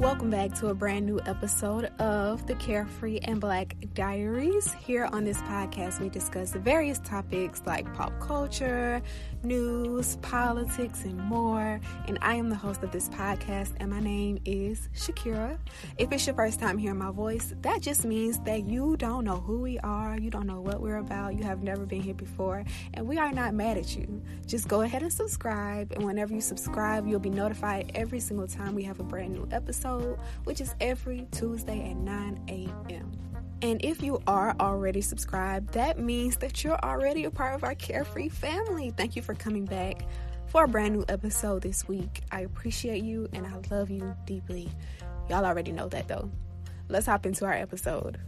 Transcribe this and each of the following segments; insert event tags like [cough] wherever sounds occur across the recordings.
Welcome back to a brand new episode of the Carefree and Black Diaries. Here on this podcast, we discuss various topics like pop culture, news, politics, and more. And I am the host of this podcast, and my name is Shakira. If it's your first time hearing my voice, that just means that you don't know who we are, you don't know what we're about, you have never been here before, and we are not mad at you. Just go ahead and subscribe, and whenever you subscribe, you'll be notified every single time we have a brand new episode episode, which is every Tuesday at 9 a.m. And if you are already subscribed, that means that you're already a part of our carefree family. Thank you for coming back for a brand new episode this week. I appreciate you and I love you deeply. Y'all already know that though. Let's hop into our episode.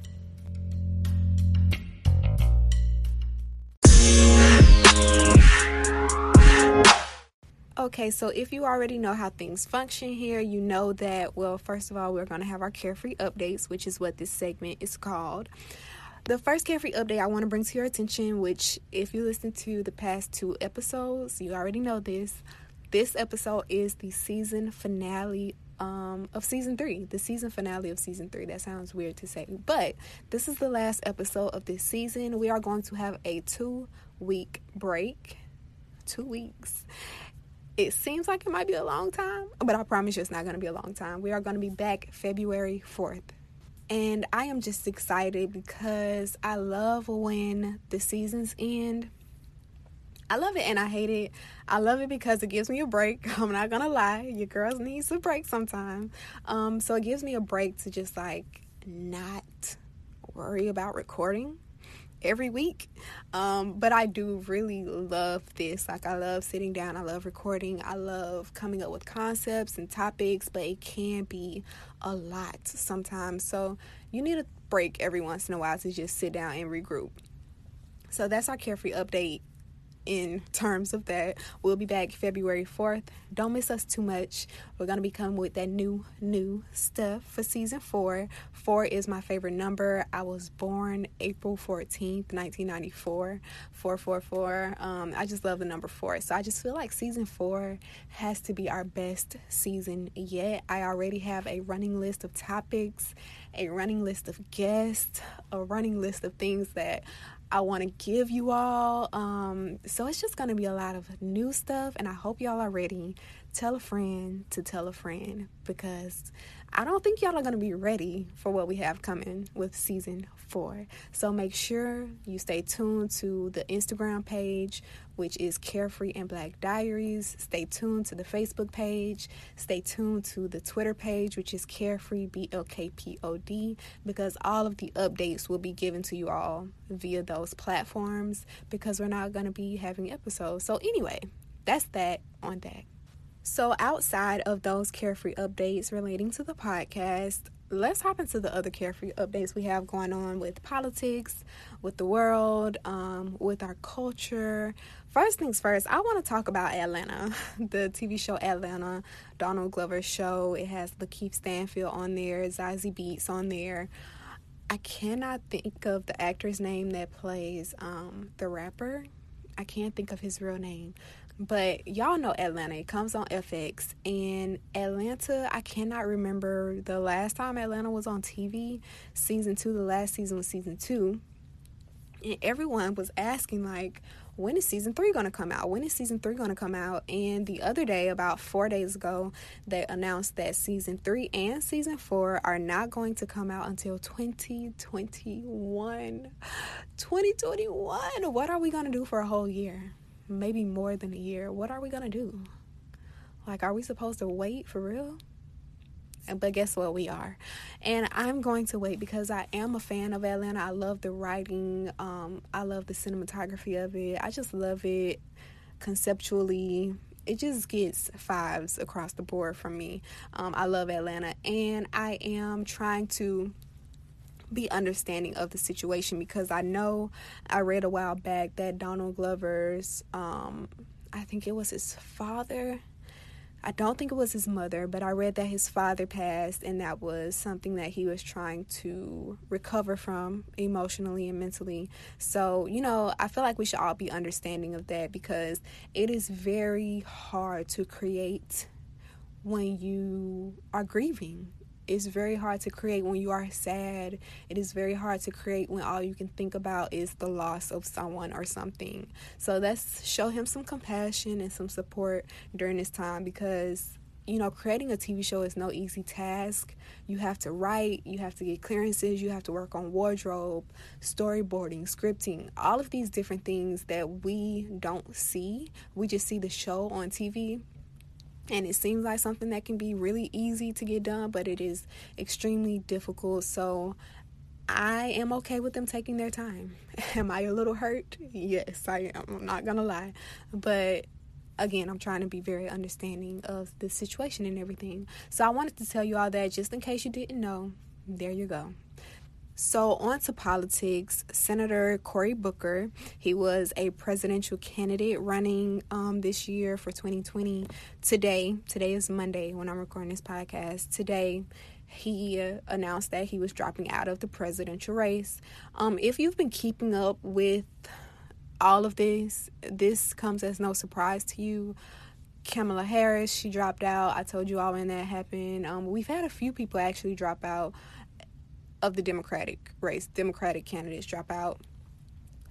Okay, so if you already know how things function here, you know that, well, first of all, we're going to have our carefree updates, which is what this segment is called. The first carefree update I want to bring to your attention, which, if you listen to the past two episodes, you already know this. This episode is the season finale um, of season three, the season finale of season three. That sounds weird to say, but this is the last episode of this season. We are going to have a two week break. Two weeks it seems like it might be a long time, but I promise you it's not going to be a long time. We are going to be back February 4th. And I am just excited because I love when the seasons end. I love it and I hate it. I love it because it gives me a break. [laughs] I'm not gonna lie, your girls needs a break sometimes. Um, so it gives me a break to just like not worry about recording every week. Um, but I do really love this. Like, I love sitting down, I love recording, I love coming up with concepts and topics, but it can be a lot sometimes. So, you need a break every once in a while to just sit down and regroup. So, that's our carefree update in terms of that. We'll be back February 4th. Don't miss us too much. We're going to be coming with that new, new stuff for season four. Four is my favorite number. I was born April 14th, 1994. 444. Um, I just love the number four. So I just feel like season four has to be our best season yet. I already have a running list of topics, a running list of guests, a running list of things that I want to give you all. Um, so it's just going to be a lot of new stuff, and I hope y'all are ready. Tell a friend to tell a friend because I don't think y'all are going to be ready for what we have coming with season four. So make sure you stay tuned to the Instagram page, which is Carefree and Black Diaries. Stay tuned to the Facebook page. Stay tuned to the Twitter page, which is Carefree BLKPOD, because all of the updates will be given to you all via those platforms because we're not going to be having episodes. So, anyway, that's that on that. So, outside of those carefree updates relating to the podcast, let's hop into the other carefree updates we have going on with politics, with the world, um, with our culture. First things first, I want to talk about Atlanta, [laughs] the TV show Atlanta, Donald Glover's show. It has Lakeith Stanfield on there, Zazie Beetz on there. I cannot think of the actor's name that plays um, the rapper. I can't think of his real name, but y'all know Atlanta. It comes on FX. And Atlanta, I cannot remember the last time Atlanta was on TV. Season two, the last season was season two. And everyone was asking, like, when is season three going to come out? When is season three going to come out? And the other day, about four days ago, they announced that season three and season four are not going to come out until 2021. 2021. What are we going to do for a whole year? Maybe more than a year, what are we going to do? Like, are we supposed to wait for real? But guess what? We are. And I'm going to wait because I am a fan of Atlanta. I love the writing, um, I love the cinematography of it. I just love it conceptually. It just gets fives across the board from me. Um, I love Atlanta, and I am trying to be understanding of the situation because I know I read a while back that Donald Glover's um I think it was his father I don't think it was his mother, but I read that his father passed, and that was something that he was trying to recover from emotionally and mentally. So, you know, I feel like we should all be understanding of that because it is very hard to create when you are grieving it's very hard to create when you are sad. It is very hard to create when all you can think about is the loss of someone or something. So let's show him some compassion and some support during this time because you know, creating a TV show is no easy task. You have to write, you have to get clearances, you have to work on wardrobe, storyboarding, scripting, all of these different things that we don't see. We just see the show on TV and it seems like something that can be really easy to get done, but it is extremely difficult. So I am okay with them taking their time. [laughs] Am I a little hurt? Yes, I am. I'm not gonna lie. But again, I'm trying to be very understanding of the situation and everything. So I wanted to tell you all that just in case you didn't know. There you go. So, on to politics. Senator Cory Booker, he was a presidential candidate running um, this year for 2020. Today, today is Monday when I'm recording this podcast. Today, he announced that he was dropping out of the presidential race. Um, if you've been keeping up with all of this, this comes as no surprise to you. Kamala Harris, she dropped out. I told you all when that happened. Um, we've had a few people actually drop out of the Democratic race. Democratic candidates drop out.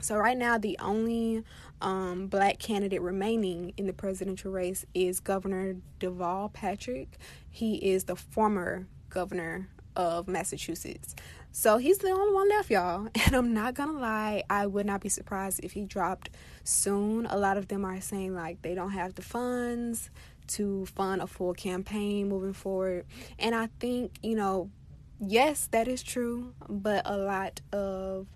So right now, the only um, black candidate remaining in the presidential race is Governor Deval Patrick. He is the former governor of Massachusetts. So he's the only one left, y'all. [laughs] And I'm not gonna lie, I would not be surprised if he dropped soon. A lot of them are saying like they don't have the funds to fund a full campaign moving forward. And I think, you know, yes, that is true, but a lot of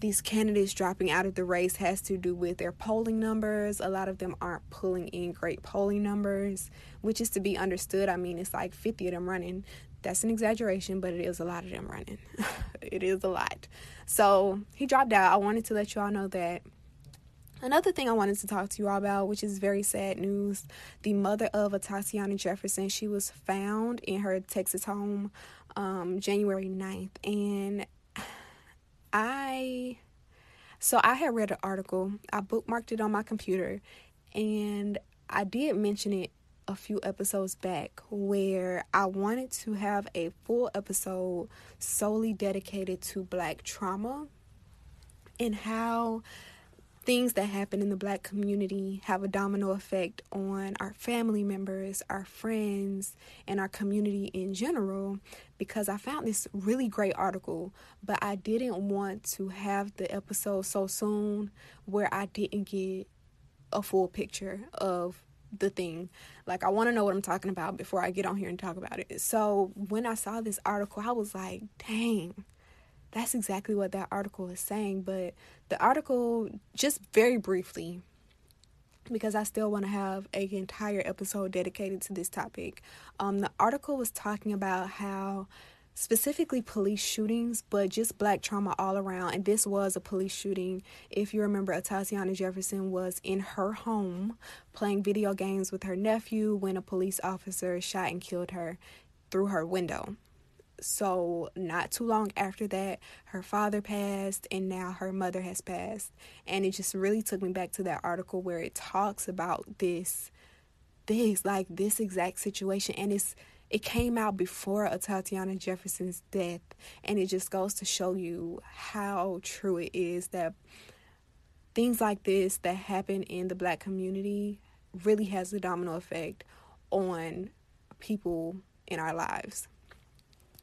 these candidates dropping out of the race has to do with their polling numbers. A lot of them aren't pulling in great polling numbers, which is to be understood. I mean, it's like 50 of them running. That's an exaggeration, but it is a lot of them running. [laughs] it is a lot. So he dropped out. I wanted to let you all know that. Another thing I wanted to talk to you all about, which is very sad news, the mother of Atatiana Jefferson, she was found in her Texas home um, January 9th. And I, so I had read an article, I bookmarked it on my computer, and I did mention it a few episodes back where I wanted to have a full episode solely dedicated to black trauma and how things that happen in the black community have a domino effect on our family members, our friends, and our community in general because I found this really great article, but I didn't want to have the episode so soon where I didn't get a full picture of the thing. Like, I want to know what I'm talking about before I get on here and talk about it. So, when I saw this article, I was like, dang that's exactly what that article is saying. But the article, just very briefly, because I still want to have an entire episode dedicated to this topic. Um, the article was talking about how specifically police shootings, but just black trauma all around. And this was a police shooting. If you remember, Tatiana Jefferson was in her home playing video games with her nephew when a police officer shot and killed her through her window. So, not too long after that, her father passed, and now her mother has passed. And it just really took me back to that article where it talks about this, this, like this exact situation. And it's, it came out before a Tatiana Jefferson's death. And it just goes to show you how true it is that things like this that happen in the black community really has a domino effect on people in our lives.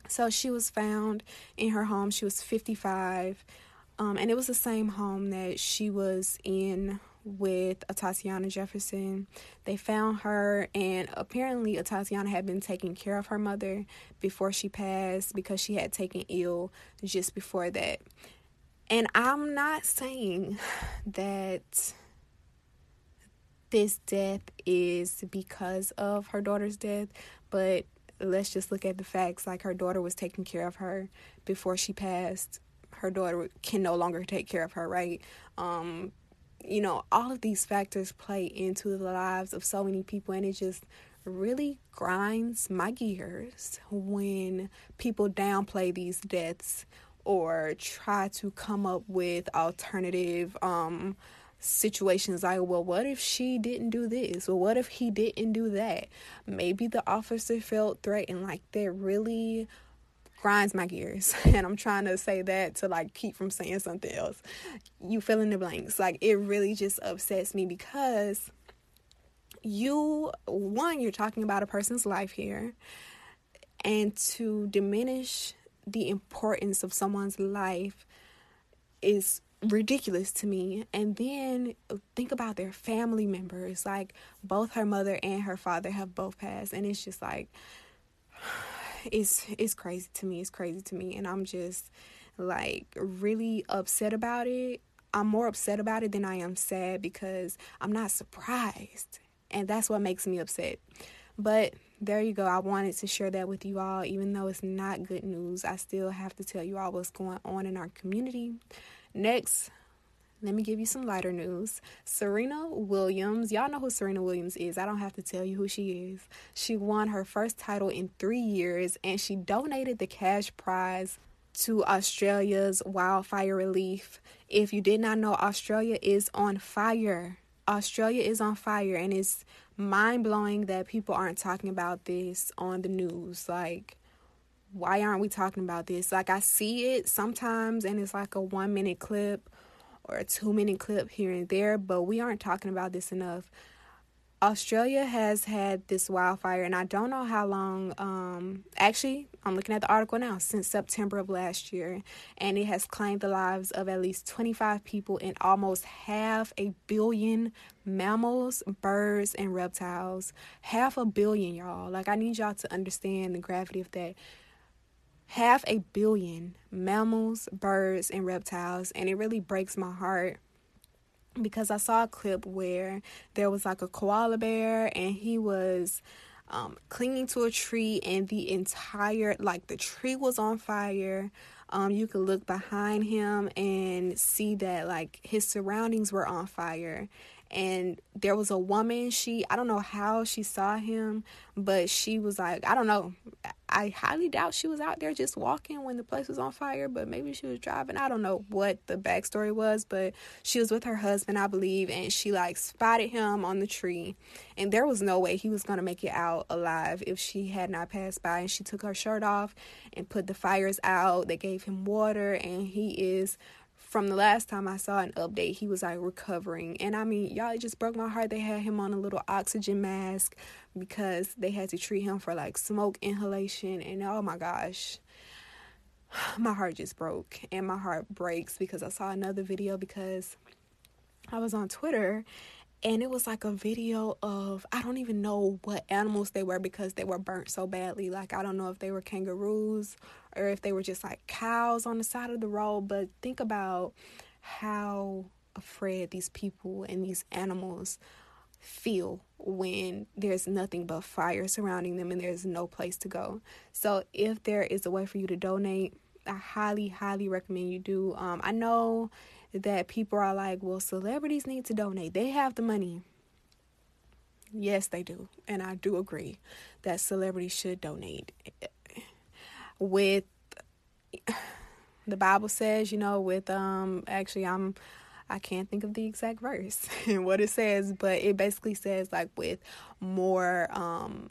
So she was found in her home. She was 55. Um, and it was the same home that she was in with Tatiana Jefferson. They found her, and apparently, Tatiana had been taking care of her mother before she passed because she had taken ill just before that. And I'm not saying that this death is because of her daughter's death, but let's just look at the facts. Like her daughter was taking care of her before she passed. Her daughter can no longer take care of her, right? Um, you know, all of these factors play into the lives of so many people, and it just really grinds my gears when people downplay these deaths or try to come up with alternative um, situations like, well, what if she didn't do this? Well, what if he didn't do that? Maybe the officer felt threatened. Like, that really grinds my gears. [laughs] And I'm trying to say that to like keep from saying something else. You fill in the blanks. Like, it really just upsets me because you, one, you're talking about a person's life here. And to diminish the importance of someone's life is ridiculous to me. And then uh, think about their family members. Like both her mother and her father have both passed and it's just like [sighs] it's it's crazy to me. It's crazy to me and I'm just like really upset about it. I'm more upset about it than I am sad because I'm not surprised. And that's what makes me upset. But there you go. I wanted to share that with you all. Even though it's not good news, I still have to tell you all what's going on in our community. Next, let me give you some lighter news. Serena Williams, y'all know who Serena Williams is. I don't have to tell you who she is. She won her first title in three years and she donated the cash prize to Australia's wildfire relief. If you did not know, Australia is on fire. Australia is on fire, and it's mind blowing that people aren't talking about this on the news. Like, why aren't we talking about this? Like I see it sometimes and it's like a 1 minute clip or a 2 minute clip here and there, but we aren't talking about this enough. Australia has had this wildfire, and I don't know how long. Um, actually, I'm looking at the article now since September of last year, and it has claimed the lives of at least 25 people and almost half a billion mammals, birds, and reptiles. Half a billion, y'all. Like, I need y'all to understand the gravity of that half a billion mammals, birds, and reptiles, and it really breaks my heart because I saw a clip where there was like a koala bear and he was um, clinging to a tree, and the entire like the tree was on fire. Um, you could look behind him and see that like his surroundings were on fire and there was a woman she i don't know how she saw him but she was like i don't know. I highly doubt she was out there just walking when the place was on fire but maybe she was driving. I don't know what the backstory was but she was with her husband i believe and she like spotted him on the tree. And there was no way he was to make it out alive if she had not passed by. And she took her shirt off and put the fires out. They gave him water and he is from the last time I saw an update, he was like recovering. And I mean, y'all, it just broke my heart. They had him on a little oxygen mask because they had to treat him for like smoke inhalation. And oh my gosh, [sighs] my heart just broke. And my heart breaks because I saw another video because I was on Twitter and it was like a video of I don't even know what animals they were because they were burnt so badly. Like I don't know if they were kangaroos or if they were just like cows on the side of the road. But think about how afraid these people and these animals feel when there's nothing but fire surrounding them and there's no place to go. So if there is a way for you to donate, I highly, highly recommend you do. Um, I know that people are like, well, celebrities need to donate. They have the money. Yes, they do. And I do agree that celebrities should donate with [sighs] the Bible says, you know, with um actually I'm I can't think of the exact verse and [laughs] what it says, but it basically says like with more um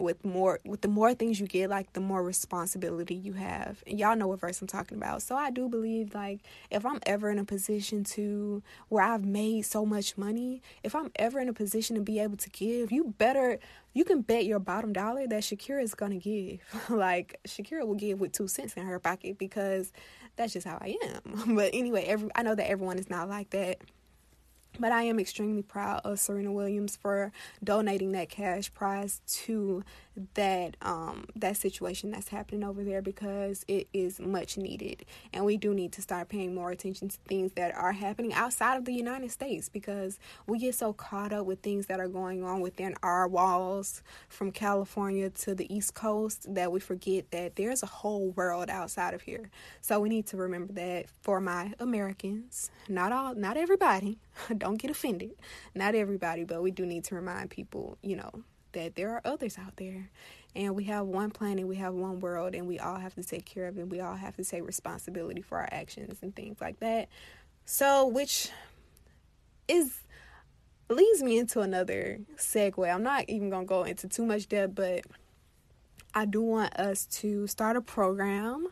with more with the more things you get like the more responsibility you have. And y'all know what verse i'm talking about. So i do believe like if i'm ever in a position to where i've made so much money if i'm ever in a position to be able to give you better you can bet your bottom dollar that shakira is gonna give. [laughs] Like shakira will give with two cents in her pocket because that's just how i am. [laughs] But anyway every i know that everyone is not like that but I am extremely proud of Serena Williams for donating that cash prize to that um that situation that's happening over there because it is much needed and we do need to start paying more attention to things that are happening outside of the United States because we get so caught up with things that are going on within our walls from California to the East Coast that we forget that there's a whole world outside of here. So we need to remember that for my Americans, not all not everybody, [laughs] don't get offended. Not everybody, but we do need to remind people, you know, that there are others out there and we have one planet, we have one world, and we all have to take care of it. We all have to take responsibility for our actions and things like that. So, which is leads me into another segue. I'm not even gonna go into too much depth, but I do want us to start a program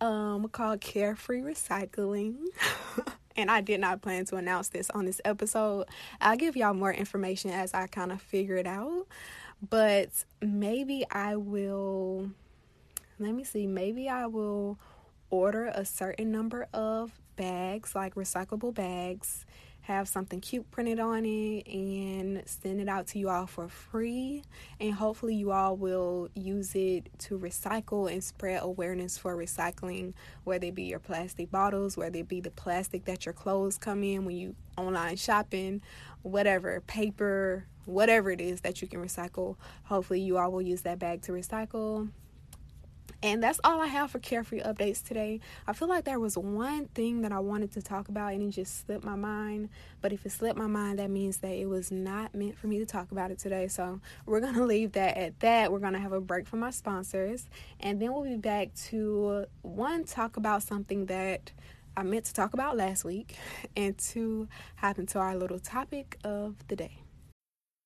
um, called Carefree Recycling. [laughs] and I did not plan to announce this on this episode. I'll give y'all more information as I kind of figure it out. But maybe I will, let me see, maybe I will order a certain number of bags, like recyclable bags, have something cute printed on it and send it out to you all for free. And hopefully, you all will use it to recycle and spread awareness for recycling, whether it be your plastic bottles, whether it be the plastic that your clothes come in when you online shopping, whatever, paper, whatever it is that you can recycle. Hopefully, you all will use that bag to recycle. And that's all I have for carefree updates today. I feel like there was one thing that I wanted to talk about and it just slipped my mind. But if it slipped my mind, that means that it was not meant for me to talk about it today. So we're going [laughs] to leave that at that. We're going to have a break from our sponsors. And then we'll be back to one, talk about something that I meant to talk about last week, [laughs] and two, hop into our little topic of the day.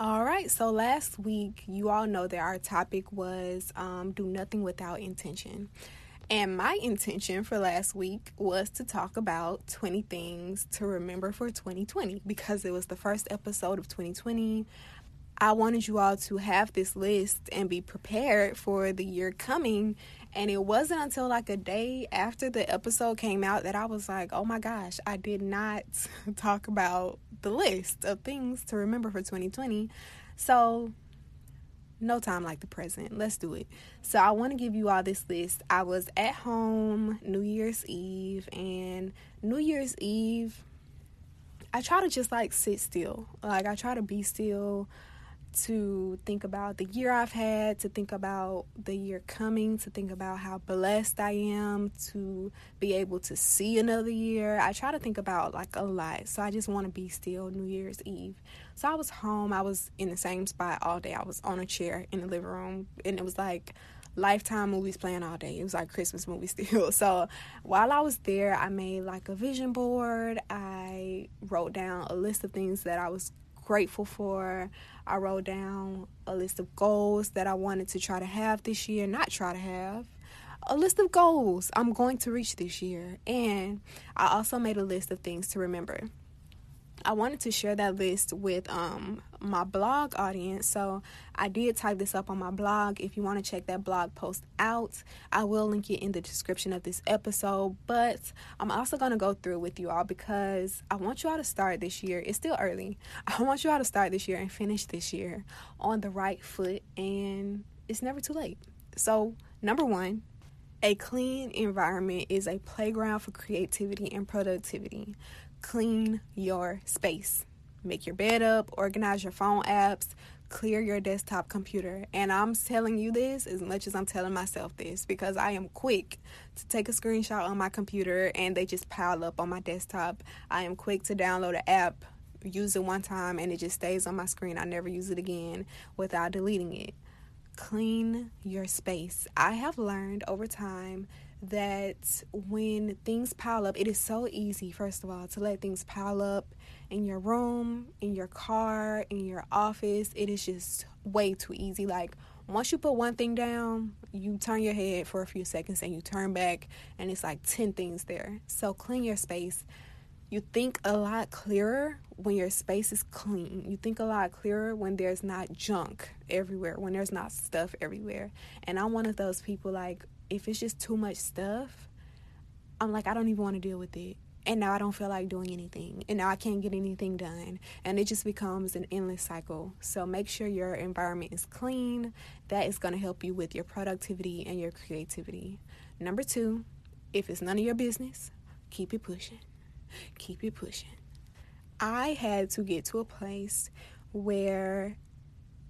All right, so last week, you all know that our topic was um, do nothing without intention. And my intention for last week was to talk about 20 things to remember for 2020 because it was the first episode of 2020. I wanted you all to have this list and be prepared for the year coming. And it wasn't until like a day after the episode came out that I was like, oh my gosh, I did not [laughs] talk about the list of things to remember for 2020. So, no time like the present. Let's do it. So, I want to give you all this list. I was at home New Year's Eve, and New Year's Eve, I try to just like sit still. Like, I try to be still to think about the year I've had, to think about the year coming, to think about how blessed I am to be able to see another year. I try to think about like a lot. So I just want to be still New Year's Eve. So I was home. I was in the same spot all day. I was on a chair in the living room and it was like lifetime movies playing all day. It was like Christmas movies [laughs] still. So while I was there, I made like a vision board. I wrote down a list of things that I was grateful for. I wrote down a list of goals that I wanted to try to have this year, not try to have. A list of goals I'm going to reach this year. And I also made a list of things to remember. I wanted to share that list with um, my blog audience. So I did type this up on my blog. If you want to check that blog post out, I will link it in the description of this episode. But I'm also going to go through with you all because I want you all to start this year. It's still early. [laughs] I want you all to start this year and finish this year on the right foot. And it's never too late. So, number one, a clean environment is a playground for creativity and productivity clean your space. Make your bed up, organize your phone apps, clear your desktop computer. And I'm telling you this as much as I'm telling myself this because I am quick to take a screenshot on my computer and they just pile up on my desktop. I am quick to download an app, use it one time, and it just stays on my screen. I never use it again without deleting it. Clean your space. I have learned over time that when things pile up, it is so easy, first of all, to let things pile up in your room, in your car, in your office. It is just way too easy. Like, once you put one thing down, you turn your head for a few seconds and you turn back, and it's like 10 things there. So, clean your space. You think a lot clearer when your space is clean. You think a lot clearer when there's not junk everywhere, when there's not stuff everywhere. And I'm one of those people like, if it's just too much stuff, I'm like, I don't even want to deal with it. And now I don't feel like doing anything. And now I can't get anything done. And it just becomes an endless cycle. So make sure your environment is clean. That is going to help you with your productivity and your creativity. Number two, if it's none of your business, keep it pushing. Keep it pushing. I had to get to a place where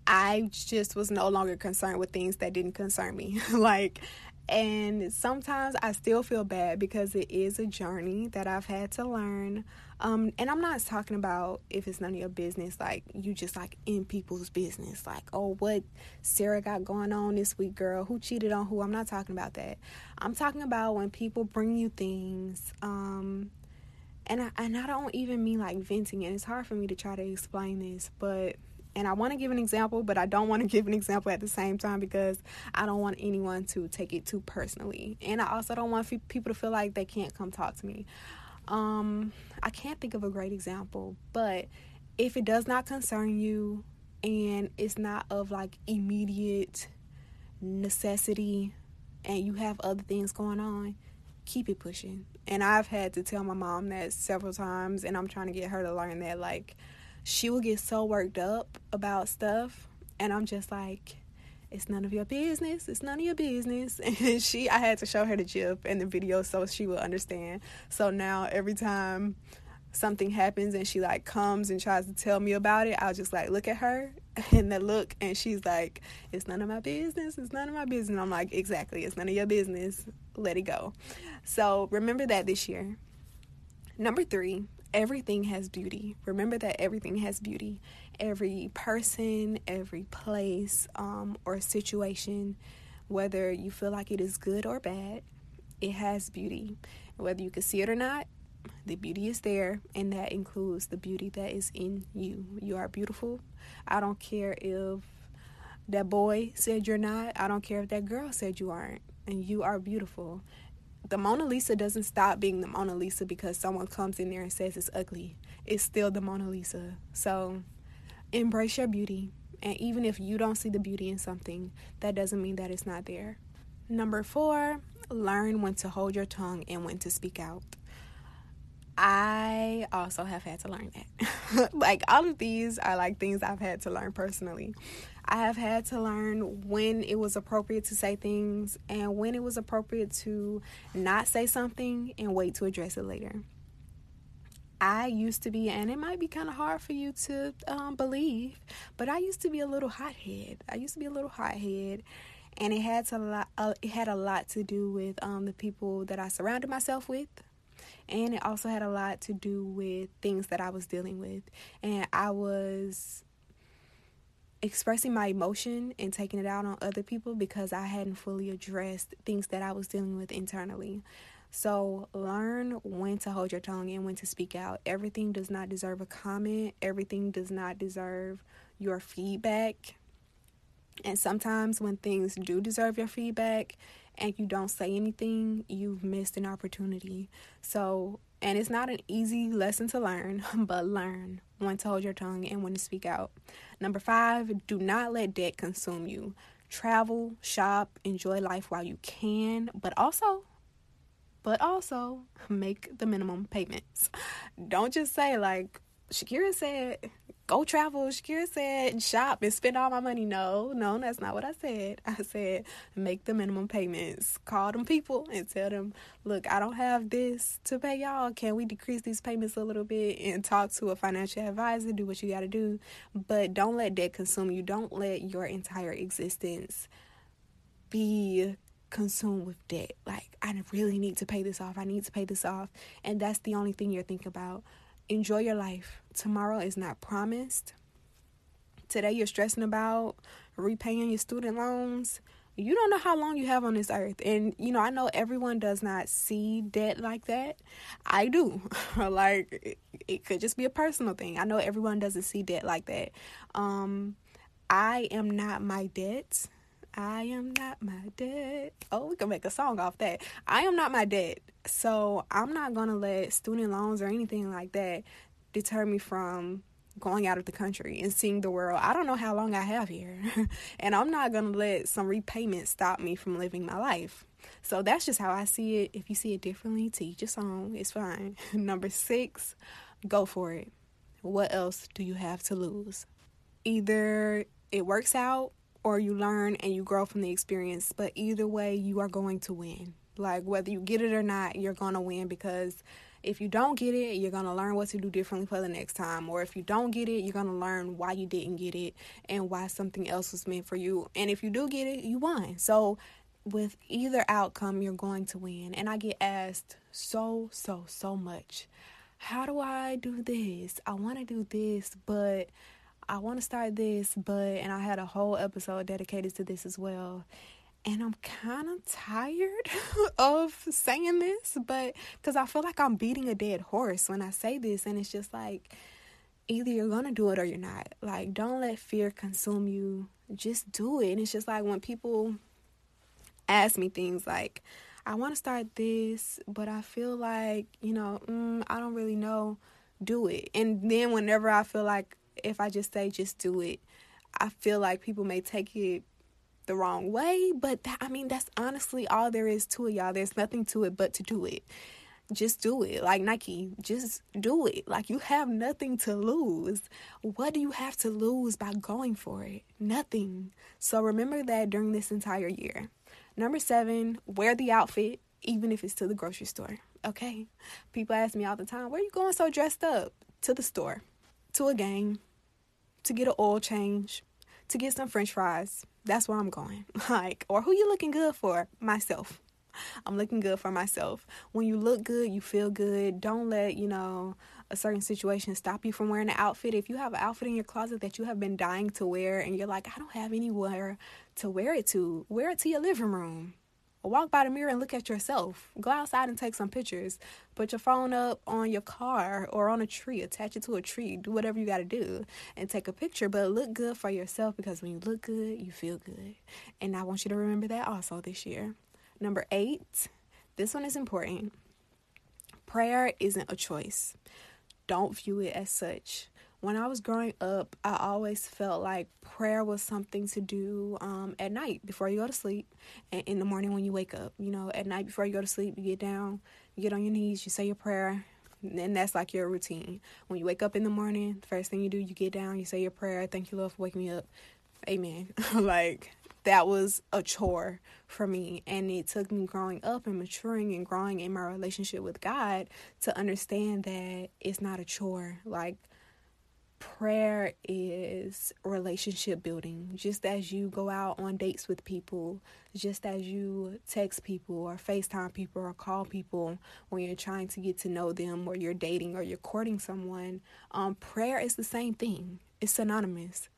I just was no longer concerned with things that didn't concern me. [laughs] like, and sometimes I still feel bad because it is a journey that I've had to learn. Um, and I'm not talking about if it's none of your business, like you just like in people's business, like, oh, what Sarah got going on this week, girl, who cheated on who. I'm not talking about that. I'm talking about when people bring you things, um, and I, and I don't even mean like venting, and it's hard for me to try to explain this, but and I want to give an example, but I don't want to [laughs] give an example at the same time because I don't want anyone to take it too personally. And I also don't want people to feel like they can't come talk to me. Um, I can't think of a great example, but if it does not concern you and it's not of like immediate necessity and you have other things going on, keep it pushing. And I've had to tell my mom that several times, and I'm trying to get her to learn that, like, she will get so worked up about stuff and I'm just like it's none of your business. It's none of your business. [laughs] And she I had to show her the GIF and the video so she would understand. So now every time something happens and she like comes and tries to tell me about it, I'll just like look at her [laughs] and then look and she's like, It's none of my business, it's none of my business. And I'm like, Exactly, it's none of your business. Let it go. So remember that this year. Number three, everything has beauty. Remember that everything has beauty. Every person, every place, um, or situation, whether you feel like it is good or bad, it has beauty. Whether you can see it or not, the beauty is there, and that includes the beauty that is in you. You are beautiful. I don't care if that boy said you're not, I don't care if that girl said you aren't, and you are beautiful the Mona Lisa doesn't stop being the Mona Lisa because someone comes in there and says it's ugly. It's still the Mona Lisa. So embrace your beauty. And even if you don't see the beauty in something, that doesn't mean that it's not there. Number four, learn when to hold your tongue and when to speak out. I also have had to learn that. [laughs] like all of these are like things I've had to learn personally. I have had to learn when it was appropriate to say things and when it was appropriate to not say something and wait to address it later. I used to be, and it might be kind of hard for you to um, believe, but I used to be a little hothead. I used to be a little hothead, and it had to lot, uh, it had a lot to do with um, the people that I surrounded myself with, and it also had a lot to do with things that I was dealing with. And I was expressing my emotion and taking it out on other people because I hadn't fully addressed things that I was dealing with internally. So, learn when to hold your tongue and when to speak out. Everything does not deserve a comment, everything does not deserve your feedback. And sometimes, when things do deserve your feedback, and you don't say anything, you've missed an opportunity. So, and it's not an easy lesson to learn, [laughs] but learn when to hold your tongue and when to speak out. Number five, do not let debt consume you. Travel, shop, enjoy life while you can, but also but also make the minimum payments. [laughs] Don't just say like Shakira said, go travel. Shakira said, shop and spend all my money. No, no, that's not what I said. I said, make the minimum payments. Call them people and tell them, look, I don't have this to pay y'all. Can we decrease these payments a little bit and talk to a financial advisor? Do what you got to do. But don't let debt consume you. Don't let your entire existence be consumed with debt. Like, I really need to pay this off. I need to pay this off. And that's the only thing you're thinking about enjoy your life. Tomorrow is not promised. Today you're stressing about repaying your student loans. You don't know how long you have on this earth. And, you know, I know everyone does not see debt like that. I do. [laughs] like, it, could just be a personal thing. I know everyone doesn't see debt like that. Um, I am not my debt. I am not my debt. Oh, we can make a song off that. I am not my debt. So I'm not going to let student loans or anything like that deter me from going out of the country and seeing the world. I don't know how long I have here. [laughs] and I'm not going to let some repayment stop me from living my life. So that's just how I see it. If you see it differently, teach a song. It's fine. [laughs] Number six, go for it. What else do you have to lose? Either it works out or you learn and you grow from the experience. But either way, you are going to win. Like whether you get it or not, you're going to win because If you don't get it, you're going to learn what to do differently for the next time. Or if you don't get it, you're going to learn why you didn't get it and why something else was meant for you. And if you do get it, you won. So, with either outcome, you're going to win. And I get asked so, so, so much how do I do this? I want to do this, but I want to start this, but, and I had a whole episode dedicated to this as well. And I'm kind of tired [laughs] of saying this, but because I feel like I'm beating a dead horse when I say this. And it's just like, either you're to do it or you're not. Like, don't let fear consume you. Just do it. And it's just like when people ask me things like, I want to start this, but I feel like, you know, mm, I don't really know, do it. And then whenever I feel like if I just say just do it, I feel like people may take it the wrong way, but that, I mean, that's honestly all there is to it, y'all. There's nothing to it but to do it. Just do it. Like Nike, just do it. Like you have nothing to lose. What do you have to lose by going for it? Nothing. So remember that during this entire year. Number seven, wear the outfit, even if it's to the grocery store. Okay? People ask me all the time, where you going so dressed up? To the store, to a game, to get an oil change, to get some french fries. That's where I'm going. [laughs] Like, or who you looking good for? Myself. I'm looking good for myself. When you look good, you feel good. Don't let, you know, a certain situation stop you from wearing an outfit. If you have an outfit in your closet that you have been dying to wear and you're like, I don't have anywhere to wear it to, wear it to your living room. Walk by the mirror and look at yourself. Go outside and take some pictures. Put your phone up on your car or on a tree. Attach it to a tree. Do whatever you got to do and take a picture. But look good for yourself because when you look good, you feel good. And I want you to remember that also this year. Number eight, this one is important. Prayer isn't a choice don't view it as such. When I was growing up, I always felt like prayer was something to do um, at night before you go to sleep and in the morning when you wake up. You know, at night before you go to sleep, you get down, you get on your knees, you say your prayer, and that's like your routine. When you wake up in the morning, the first thing you do, you get down, you say your prayer, thank you, Lord, for waking me up. Amen. [laughs] like, that was a chore for me. And it took me growing up and maturing and growing in my relationship with God to understand that it's not a chore. Like, prayer is relationship building. Just as you go out on dates with people, just as you text people or FaceTime people or call people when you're trying to get to know them or you're dating or you're courting someone, um, prayer is the same thing. It's synonymous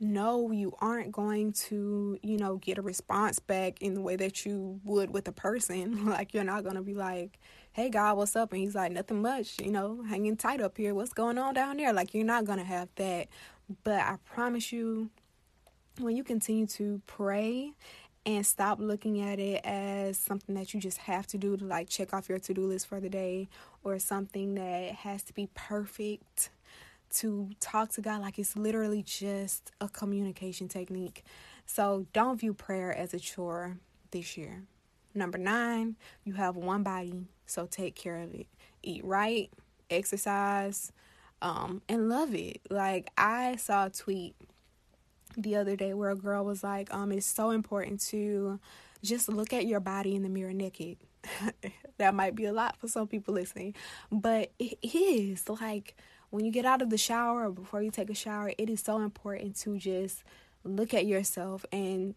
no, you aren't going to, you know, get a response back in the way that you would with a person. [laughs] like, you're not going to be like, hey, God, what's up? And he's like, nothing much, you know, hanging tight up here. What's going on down there? Like, you're not going to have that. But I promise you, when you continue to pray and stop looking at it as something that you just have to do to like check off your to do list for the day or something that has to be perfect to talk to God like it's literally just a communication technique. So don't view prayer as a chore this year. Number nine, you have one body, so take care of it. Eat right, exercise, um, and love it. Like I saw a tweet the other day where a girl was like, um, it's so important to just look at your body in the mirror naked. [laughs] that might be a lot for some people listening, but it is like when you get out of the shower or before you take a shower, it is so important to just look at yourself and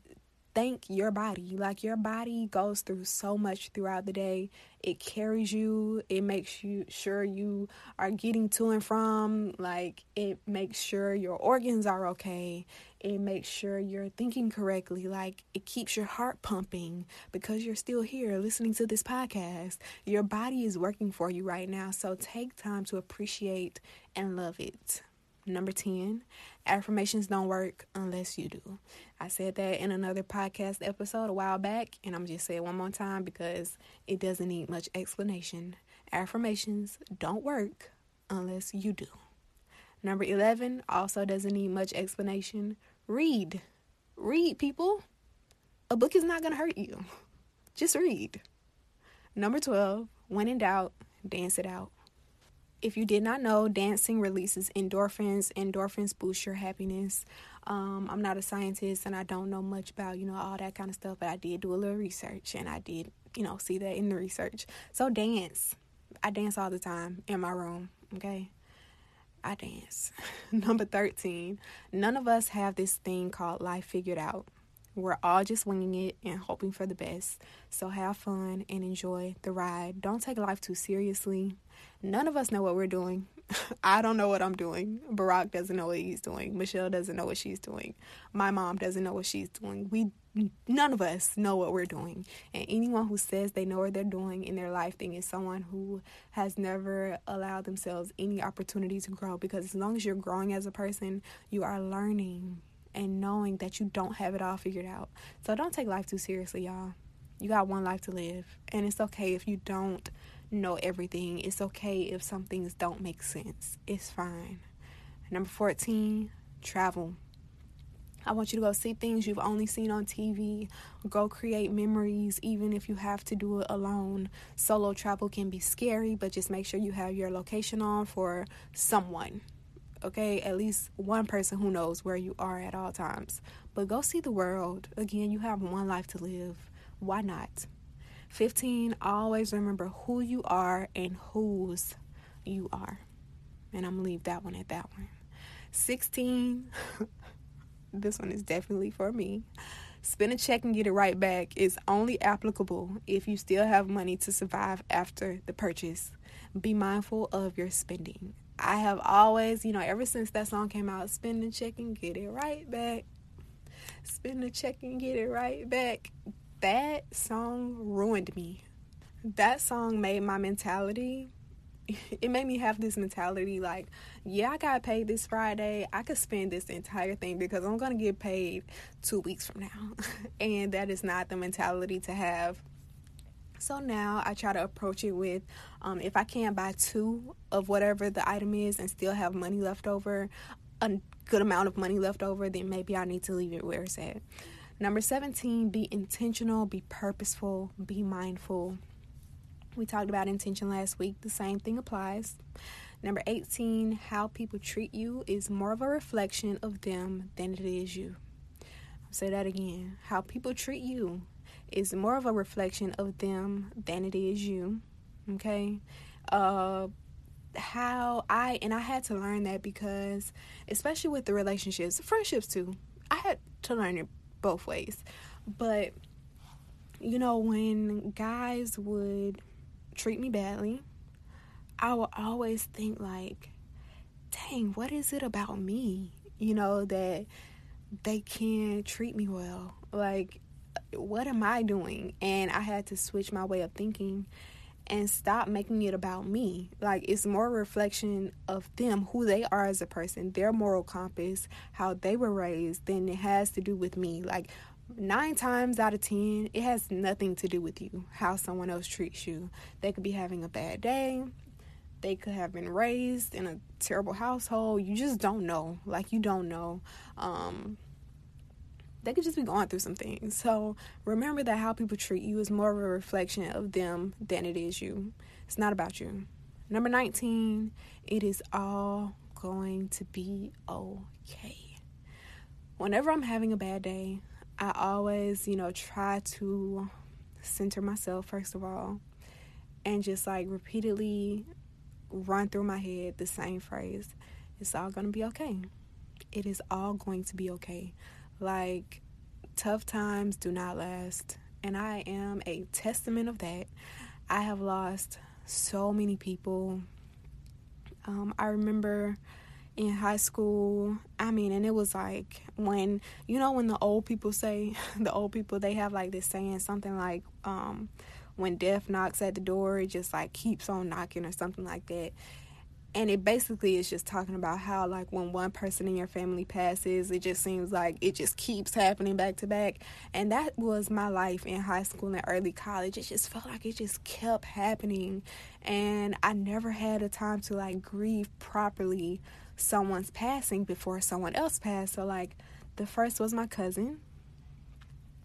thank your body. Like your body goes through so much throughout the day. It carries you. It makes you sure you are getting to and from. Like it makes sure your organs are okay. It makes sure you're thinking correctly. Like it keeps your heart pumping because you're still here listening to this podcast. Your body is working for you right now. So take time to appreciate and love it. Number 10, affirmations don't work unless you do. I said that in another podcast episode a while back, and I'm just saying one more time because it doesn't need much explanation. Affirmations don't work unless you do. Number 11 also doesn't need much explanation. Read. Read, people. A book is not going to hurt you. Just read. Number 12, when in doubt, dance it out if you did not know, dancing releases endorphins. Endorphins boost your happiness. Um, I'm not a scientist and I don't know much about, you know, all that kind of stuff, but I did do a little research and I did, you know, see that in the research. So dance. I dance all the time in my room, okay? I dance. [laughs] Number 13, none of us have this thing called life figured out. We're all just winging it and hoping for the best. So have fun and enjoy the ride. Don't take life too seriously. None of us know what we're doing. [laughs] I don't know what I'm doing. Barack doesn't know what he's doing. Michelle doesn't know what she's doing. My mom doesn't know what she's doing. We none of us know what we're doing. And anyone who says they know what they're doing in their life thing is someone who has never allowed themselves any opportunity to grow because as long as you're growing as a person, you are learning and knowing that you don't have it all figured out. So don't take life too seriously, y'all. You got one life to live, and it's okay if you don't know everything. It's okay if some things don't make sense. It's fine. Number 14, travel. I want you to go see things you've only seen on TV. Go create memories, even if you have to do it alone. Solo travel can be scary, but just make sure you have your location on for someone okay? At least one person who knows where you are at all times. But go see the world. Again, you have one life to live. Why not? 15, always remember who you are and whose you are. And I'm to leave that one at that one. 16, [laughs] this one is definitely for me. Spend a check and get it right back is only applicable if you still have money to survive after the purchase. Be mindful of your spending. I have always, you know, ever since that song came out, spend a check and get it right back. Spend a check and get it right back. That song ruined me. That song made my mentality. [laughs] It made me have this mentality like, yeah, I got paid this Friday. I could spend this entire thing because I'm going to get paid two weeks from now. [laughs] and that is not the mentality to have so now I try to approach it with um, if I can't buy two of whatever the item is and still have money left over, a good amount of money left over, then maybe I need to leave it where it's at. Number 17, be intentional, be purposeful, be mindful. We talked about intention last week. The same thing applies. Number 18, how people treat you is more of a reflection of them than it is you. I'll say that again. How people treat you is more of a reflection of them than it is you. Okay? Uh how I and I had to learn that because especially with the relationships, friendships too. I had to learn it both ways. But you know, when guys would treat me badly, I would always think like, dang, what is it about me? You know, that they can't treat me well. Like what am I doing? And I had to switch my way of thinking and stop making it about me. Like it's more reflection of them, who they are as a person, their moral compass, how they were raised, than it has to do with me. Like nine times out of ten, it has nothing to do with you, how someone else treats you. They could be having a bad day. They could have been raised in a terrible household. You just don't know. Like you don't know. Um, they could just be going through some things. So remember that how people treat you is more of a reflection of them than it is you. It's not about you. Number 19, it is all going to be okay. Whenever I'm having a bad day, I always, you know, try to center myself first of all and just like repeatedly run through my head the same phrase. It's all going to be okay. It is all going to be okay. Like, tough times do not last. And I am a testament of that. I have lost so many people. Um, I remember in high school, I mean, and it was like when, you know, when the old people say, [laughs] the old people, they have like this saying, something like, um, when death knocks at the door, it just like keeps on knocking or something like that and it basically is just talking about how like when one person in your family passes it just seems like it just keeps happening back to back. And that was my life in high school and early college. It just felt like it just kept happening. And i never had a time to like grieve properly someone's passing before someone else passed. So like the first was my cousin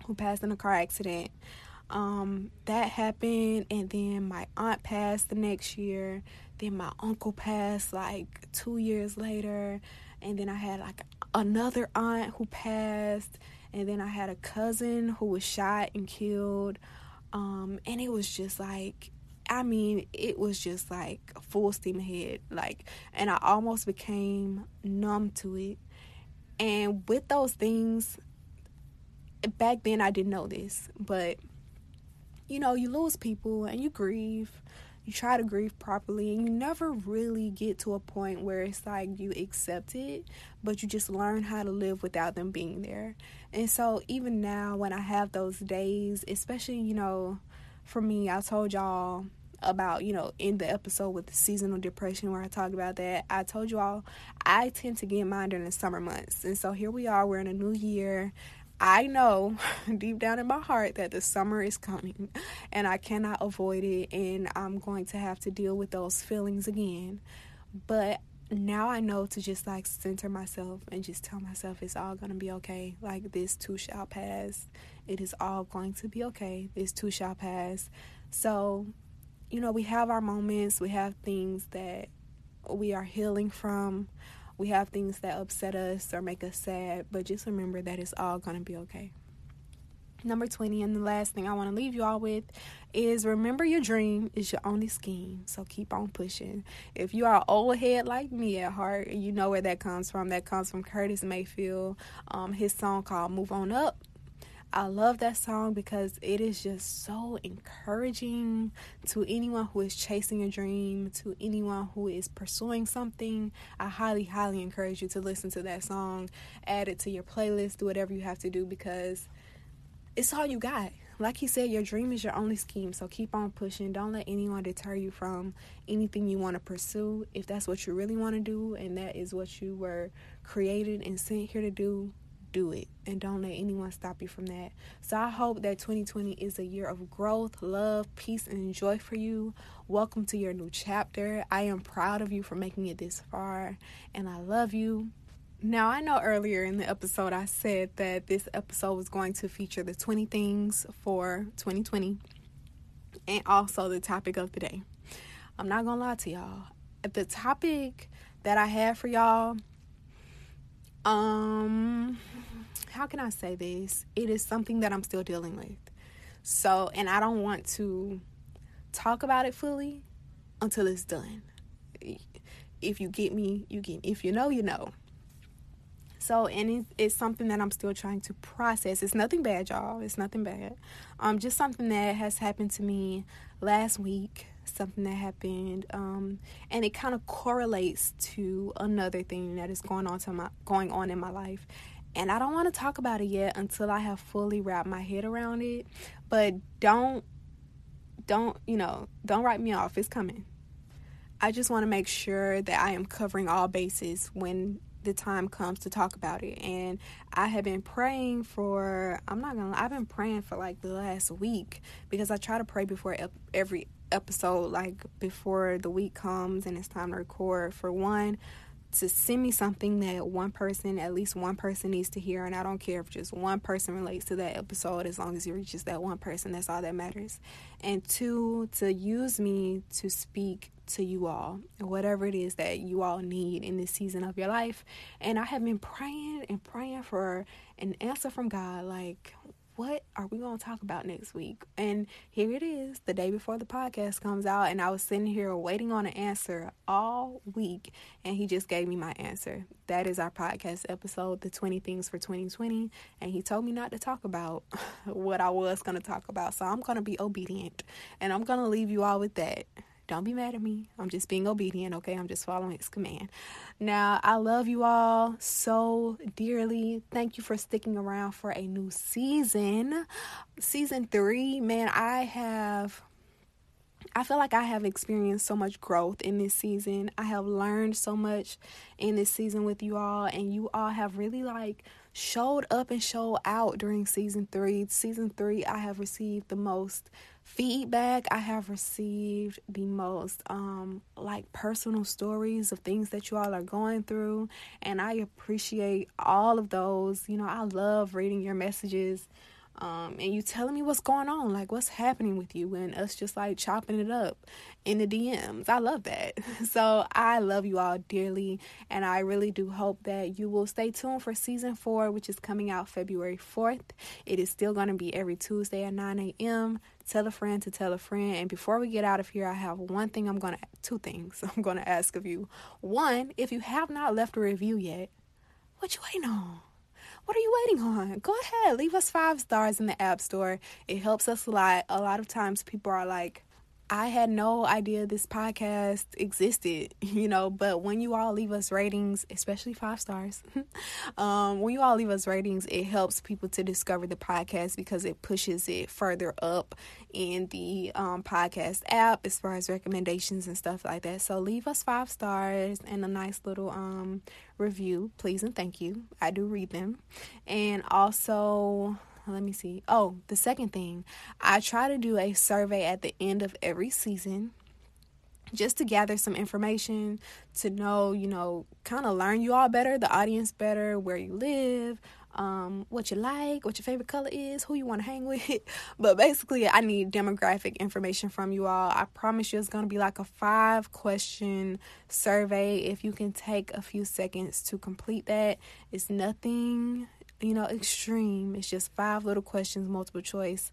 who passed in a car accident. Um, that happened and then my aunt passed the next year then my uncle passed like two years later and then i had like another aunt who passed and then i had a cousin who was shot and killed um, and it was just like I mean, it was just like full steam ahead. Like, and I almost became numb to it. And with those things, back then I didn't know this, but you know, you lose people and you grieve. You try to grieve properly, and you never really get to a point where it's like you accept it, but you just learn how to live without them being there. And so, even now, when I have those days, especially, you know, for me, I told y'all about, you know, in the episode with the seasonal depression where I talked about that. I told you all I tend to get mine during the summer months. And so here we are, we're in a new year. I know [laughs] deep down in my heart that the summer is coming and I cannot avoid it and I'm going to have to deal with those feelings again. But now I know to just like center myself and just tell myself it's all going to be okay. Like this too shall pass. It is all going to be okay. This too shall pass. So, you know, we have our moments, we have things that we are healing from, we have things that upset us or make us sad, but just remember that it's all going to be okay. Number 20, and the last thing I want to leave you all with is remember your dream is your only scheme. So keep on pushing. If you are old head like me at heart, you know where that comes from. That comes from Curtis Mayfield, um, his song called Move On Up. I love that song because it is just so encouraging to anyone who is chasing a dream, to anyone who is pursuing something. I highly, highly encourage you to listen to that song, add it to your playlist, do whatever you have to do because it's all you got. Like he said, your dream is your only scheme. So keep on pushing. Don't let anyone deter you from anything you want to pursue. If that's what you really want to do and that is what you were created and sent here to do, do it and don't let anyone stop you from that. So I hope that 2020 is a year of growth, love, peace, and joy for you. Welcome to your new chapter. I am proud of you for making it this far and I love you. Now, I know earlier in the episode I said that this episode was going to feature the 20 things for 2020 and also the topic of the day. I'm not to lie to y'all. The topic that I have for y'all um how can I say this? It is something that I'm still dealing with. So, and I don't want to talk about it fully until it's done. If you get me, you get. Me. If you know, you know. So, and it's, it's something that I'm still trying to process. It's nothing bad, y'all. It's nothing bad. Um, just something that has happened to me last week. Something that happened, um, and it kind of correlates to another thing that is going on to my going on in my life. And I don't want to talk about it yet until I have fully wrapped my head around it. But don't, don't you know? Don't write me off. It's coming. I just want to make sure that I am covering all bases when the time comes to talk about it. And I have been praying for, I'm not gonna, I've been praying for like the last week because I try to pray before every episode, like before the week comes and it's time to record. For one, to send me something that one person, at least one person needs to hear. And I don't care if just one person relates to that episode, as long as it reaches that one person, that's all that matters. And two, to use me to speak to you all, whatever it is that you all need in this season of your life. And I have been praying and praying for an answer from God. Like, what are we going to talk about next week? And here it is, the day before the podcast comes out. And I was sitting here waiting on an answer all week. And he just gave me my answer. That is our podcast episode, The 20 Things for 2020. And he told me not to talk about [laughs] what I was going to talk about. So I'm going to be obedient. And I'm going to leave you all with that. Don't be mad at me. I'm just being obedient, okay? I'm just following his command. Now, I love you all so dearly. Thank you for sticking around for a new season. Season three, man, I have. I feel like I have experienced so much growth in this season. I have learned so much in this season with you all, and you all have really like showed up and showed out during season three. Season three, I have received the most feedback I have received the most um like personal stories of things that you all are going through and I appreciate all of those. You know, I love reading your messages. Um, and you telling me what's going on, like what's happening with you, and us just like chopping it up in the DMs. I love that. [laughs] So I love you all dearly, and I really do hope that you will stay tuned for season four, which is coming out February 4th. It is still going to be every Tuesday at 9 a.m. Tell a friend to tell a friend. And before we get out of here, I have one thing I'm going to, two things [laughs] I'm going to ask of you. One, if you have not left a review yet, what you waiting on? What are you waiting on? Go ahead, leave us five stars in the App Store. It helps us a lot. A lot of times people are like, I had no idea this podcast existed, [laughs] you know, but when you all leave us ratings, especially five stars, [laughs] um, when you all leave us ratings, it helps people to discover the podcast because it pushes it further up in the um, podcast app as far as recommendations and stuff like that. So leave us five stars and a nice little um, review, please and thank you. I do read them. And also, let me see. Oh, the second thing, I try to do a survey at the end of every season just to gather some information to know, you know, kind of learn you all better, the audience better, where you live, um, what you like, what your favorite color is, who you want to hang with. [laughs] But basically, I need demographic information from you all. I promise you, it's going to be like a five question survey. If you can take a few seconds to complete that, it's nothing you know, extreme. It's just five little questions, multiple choice.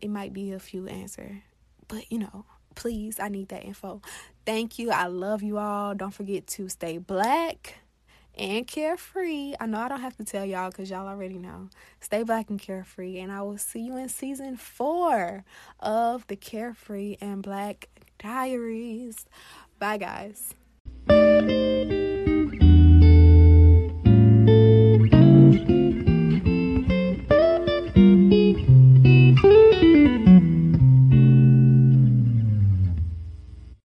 It might be a few answer, but you know, please, I need that info. Thank you. I love you all. Don't forget to stay black and carefree. I know I don't have to tell y'all because y'all already know. Stay black and carefree. And I will see you in season four of the Carefree and Black Diaries. Bye, guys.